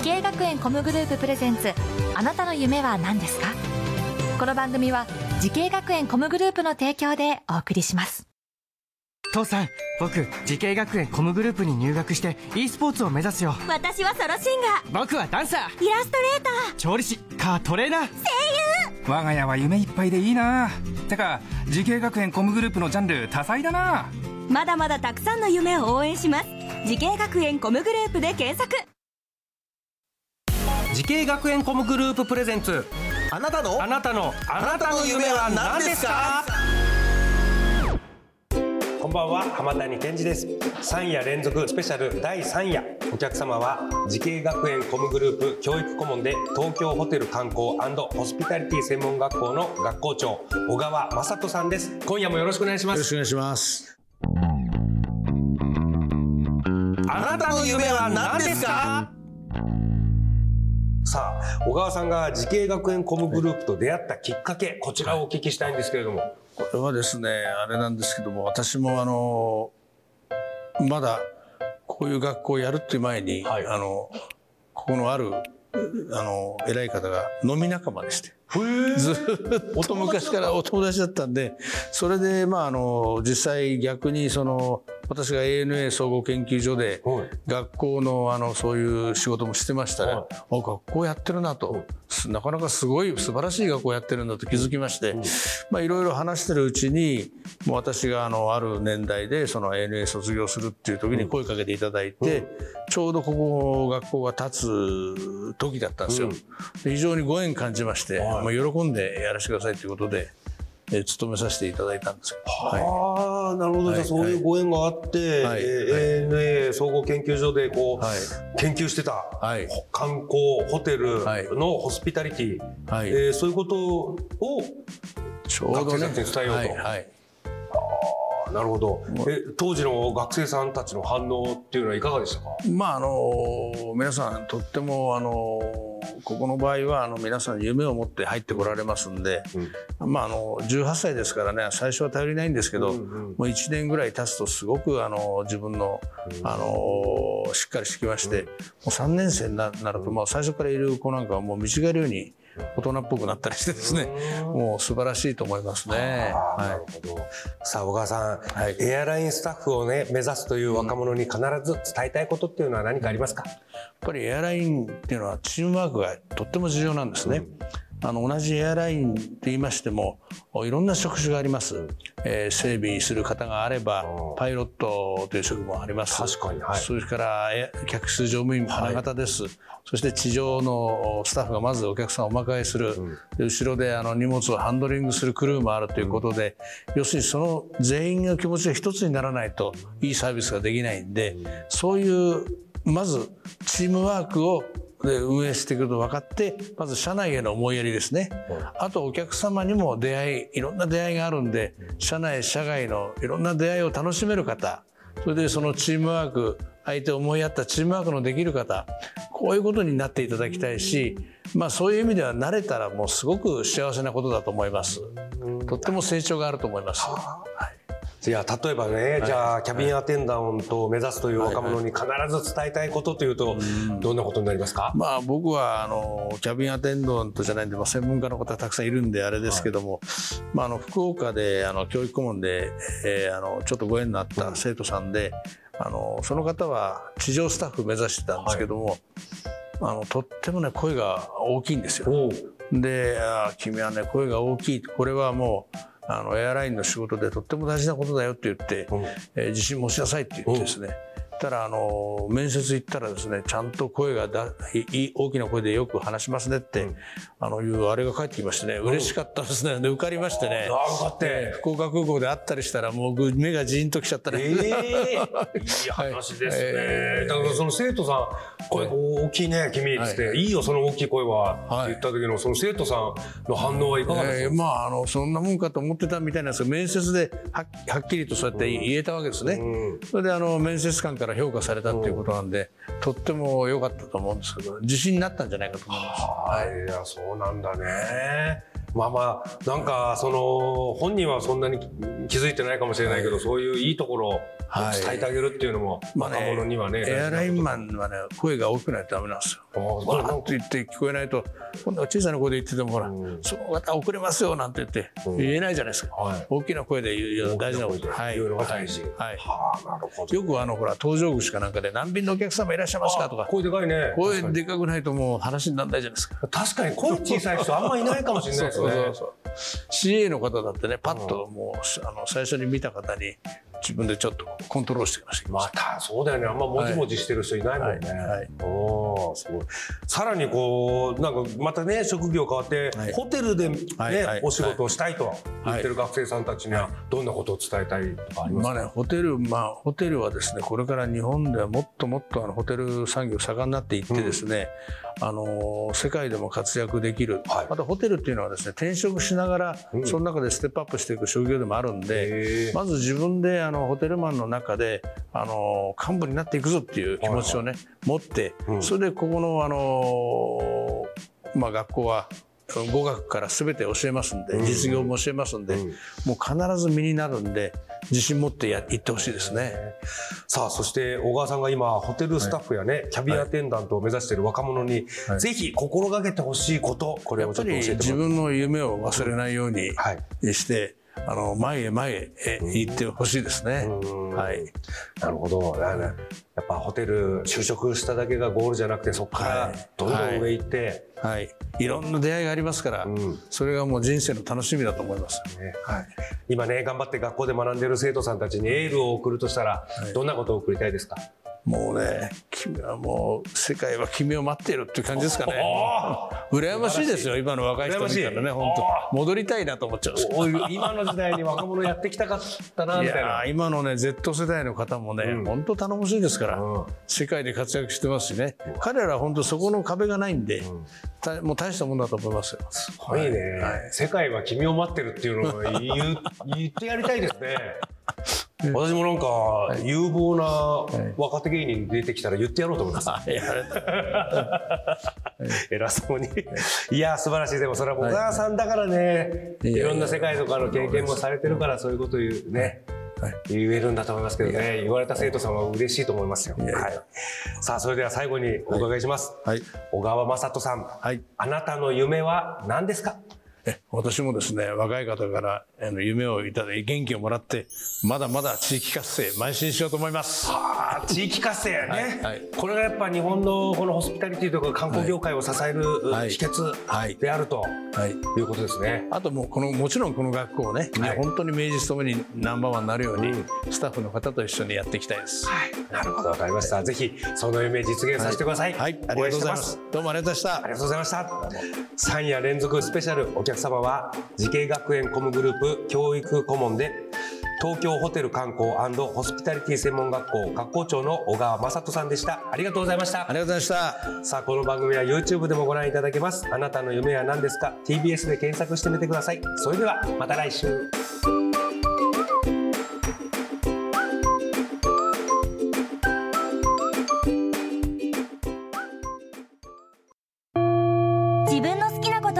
滋慶学園 COMグループ presents あなたの夢は何ですか？この番組は滋慶学園 COMグループの提供でお送りします。父さん僕滋慶学園 COMグループに入学して e スポーツを目指すよ。私はソロシンガー。僕はダンサー。イラストレーター。調理師カートレーナー。声優。我が家は夢いっぱいでいいな。てか滋慶学園 COMグループのジャンル多彩だな。まだまだたくさんの夢を応援します。滋慶学園 COMグループで検索滋慶学園 COMグループ presents。あなたの？あなたのあなたの夢は何ですか？こんばんは浜谷健司です。3夜連続スペシャル第3夜。お客様は滋慶学園 COMグループ教育顧問で東京ホテル観光ホスピタリティ専門学校の学校長小川正人さんです。今夜もよろしくお願いします。よろしくお願いします。あなたの夢は何ですか？さあ小川さんが滋慶学園 COMグループと出会ったきっかけこちらをお聞きしたいんですけれども、これはですねあれなんですけども私もあのまだこういう学校をやるっていう前に、はい、あのここのあるあの偉い方が飲み仲間でしてずっと昔からお友達だったんでそれでまああの実際逆にその私が ANA 総合研究所で学校のあのそういう仕事もしてましたら、はい、学校やってるなと、なかなかすごい素晴らしい学校やってるんだと気づきまして、まあいろいろ話してるうちにもう私があのある年代でその ANA 卒業するっていう時に声かけていただいて、ちょうどここ学校が立つ時だったんですよ。非常にご縁感じまして、まあ、喜んでやらせてくださいということで。え勤めさせていただいたんですけど。はあ、なるほど、じゃあそういうご縁があって、はい、えー、ANA 総合研究所でこう、はい、研究してた、はい、観光ホテルのホスピタリティ、はい、えー、そういうことをちょうど、ね、学生たちに伝えようと。はい。はいなるほど。え当時の学生さんたちの反応っていうのはいかがでしたか？まああの皆さんとってもあのここの場合はあの皆さん夢を持って入ってこられますんで、うん、まああの18歳ですからね最初は頼りないんですけど、うんうん、もう1年ぐらい経つとすごくあの自分の、うん、あのしっかりしてきまして、うん、もう3年生になると、まあ、最初からいる子なんかはもう見違えるように大人っぽくなったりしてですね、もう素晴らしいと思いますね。なるほど。さあ小川さん、はい、エアラインスタッフをね目指すという若者に必ず伝えたいことっていうのは何かありますか？やっぱりエアラインっていうのはチームワークがとっても重要なんですね。うんあの同じエアラインと言いましてもいろんな職種があります、えー、整備する方があればパイロットという職もあります。確かに、はい、それから客室乗務員花形です、はい、そして地上のスタッフがまずお客さんをお迎えする、うん、後ろであの荷物をハンドリングするクルーもあるということで、うん、要するにその全員の気持ちが一つにならないといいサービスができないんで、うん、そういうまずチームワークをで運営してくると分かってまず社内への思いやりですね、あとお客様にも出会いいろんな出会いがあるんで社内社外のいろんな出会いを楽しめる方それでそのチームワーク相手を思いやったチームワークのできる方こういうことになっていただきたいし、まあ、そういう意味では慣れたらもうすごく幸せなことだと思います。とっても成長があると思います。はいいや例えばね、はい、じゃあキャビンアテンダントを目指すという若者に必ず伝えたいことというと、どんなことになりますか、まあ、僕はあのキャビンアテンダントじゃないんで、まあ、専門家の方たくさんいるんであれですけども、はい、まあ、あの福岡であの教育顧問で、えー、あのちょっとご縁のあった生徒さんで、あのその方は地上スタッフ目指してたんですけども、はい、あのとってもね声が大きいんですよ。であ「君はね声が大きい」これはもうあのエアラインの仕事でとっても大事なことだよって言って、うん、えー、自信持ちなさいって言ってですね、たらあの面接行ったらですねちゃんと声がだい大きな声でよく話しますねって、うん、あのいうあれが返ってきましてね嬉しかったですね。で受かりましてねえー、福岡空港で会ったりしたらもう目がジーンときちゃったね、えー、い。い話ですね、えー、だからその生徒さん声大きいね君っつって、はい、いいよその大きい声は、はい、って言った時のその生徒さんの反応はいかがですか、えー、まああのそんなもんかと思ってたみたいなんですけど面接でははっきりとそうやって言えたわけですね、うん、それであの面接官からから評価されたっていうことなんで、とっても良かったと思うんですけど自信になったんじゃないかと思います。はい、いやそうなんだね。まあまあなんかその本人はそんなに気づいてないかもしれないけど、そういういいところ伝えてあげるっていうのも、若者にはね、エアラインマンはね声が大きくないとダメなんですよ。わーっと言って聞こえないと今度は小さな声で言っててもほら、その方遅れますよなんて言って言えないじゃないですか、大きな声で言う大事なこと。はい、言うのが大事、はい。よくあのほら搭乗口かなんかで何便のお客様いらっしゃいますかとか。声でかいね。声でかくないともう話にならないじゃないですか。確かに声小さい人あんまりいないかもしれないですね。そうそうそう CA の方だってねパッともうあの最初に見た方に自分でちょっとコントロールしてきましたまたそうだよね。あんまもじもじしてる人いないもんね、はい。はい、おすごい。さらにこうなんかまたね職業変わって、はい、ホテルでね、お仕事をしたいと言ってる学生さんたちにはどんなことを伝えたいとかありますか、まあね、ホテルまあホテルはですねこれから日本ではもっともっとあのホテル産業盛んになっていってですね、うん、あの世界でも活躍できる、またホテルっていうのはですね転職しながら、うん、その中でステップアップしていく職業でもあるんでまず自分であのホテルマンの中であの幹部になっていくぞっていう気持ちをね、はいはい、持って、うん、それでここのあの、まあ、学校は語学から全て教えますんで、うん、実業も教えますんで、うん、もう必ず身になるんで自信持ってや行ってほしいですね。さあそして小川さんが今ホテルスタッフやね、はい、キャビアアテンダントを目指している若者に、はい、ぜひ心がけてほしいことこれをちょっと教えてもら自分の夢を忘れないようにして、あの前へ前へ行ってほしいですね。はい。なるほど。やっぱホテル就職しただけがゴールじゃなくてそこからどんどん上行って、はい、はい、いろんな出会いがありますから、うん、それがもう人生の楽しみだと思います。ね、はい。今ね頑張って学校で学んでる生徒さんたちにエールを送るとしたら、はい、どんなことを送りたいですか？もうね君はもう世界は君を待っているっていう感じですかね。羨ましいですよ今の若い人見たらね本当。戻りたいなと思っちゃう今の時代に若者やってきたかったなみたいな。今のね Z 世代の方もね、うん、本当頼もしいですから、うん、世界で活躍してますしね、うん、彼らは本当そこの壁がないんで、うん、もう大したもんだと思いますよ。すごいね、はい、世界は君を待ってるっていうのを言言ってやりたいですね私もなんか有望な若手芸人出てきたら言ってやろうと思います。偉そうに。いや素晴らしい。でもそれは小川さんだからね、いろんな世界とかの経験もされてるからそういうこと言うね。はい、言えるんだと思いますけどね。言われた生徒さんは嬉しいと思いますよ。はい、さあそれでは最後にお伺いします。はい、小川正人さん、はい、あなたの夢は何ですか？私もですね若い方からあの夢をいただい元気をもらってまだまだ地域活性邁進しようと思います。はあ、地域活性ね、はいはい、これがやっぱ日本のこのホスピタリティとか観光業界を支える秘訣であると、はい、いうことですね。あともうこのもちろんこの学校ね、はい、本当に名実ともにナンバーワンになるように、スタッフの方と一緒にやっていきたいです。はい、なるほどわかりました。ぜひその夢実現させてください。はい、ありがとうございます。どうもありがとうございました。ありがとうございました。3夜連続スペシャルお客様は滋慶学園 COMグループ教育顧問で東京ホテル観光ホスピタリティ専門学校学校長の小川雅人さんでした。ありがとうございました。ありがとうございました。さあこの番組は YouTube でもご覧いただけます。あなたの夢は何ですか？TBS で検索してみてください。それではまた来週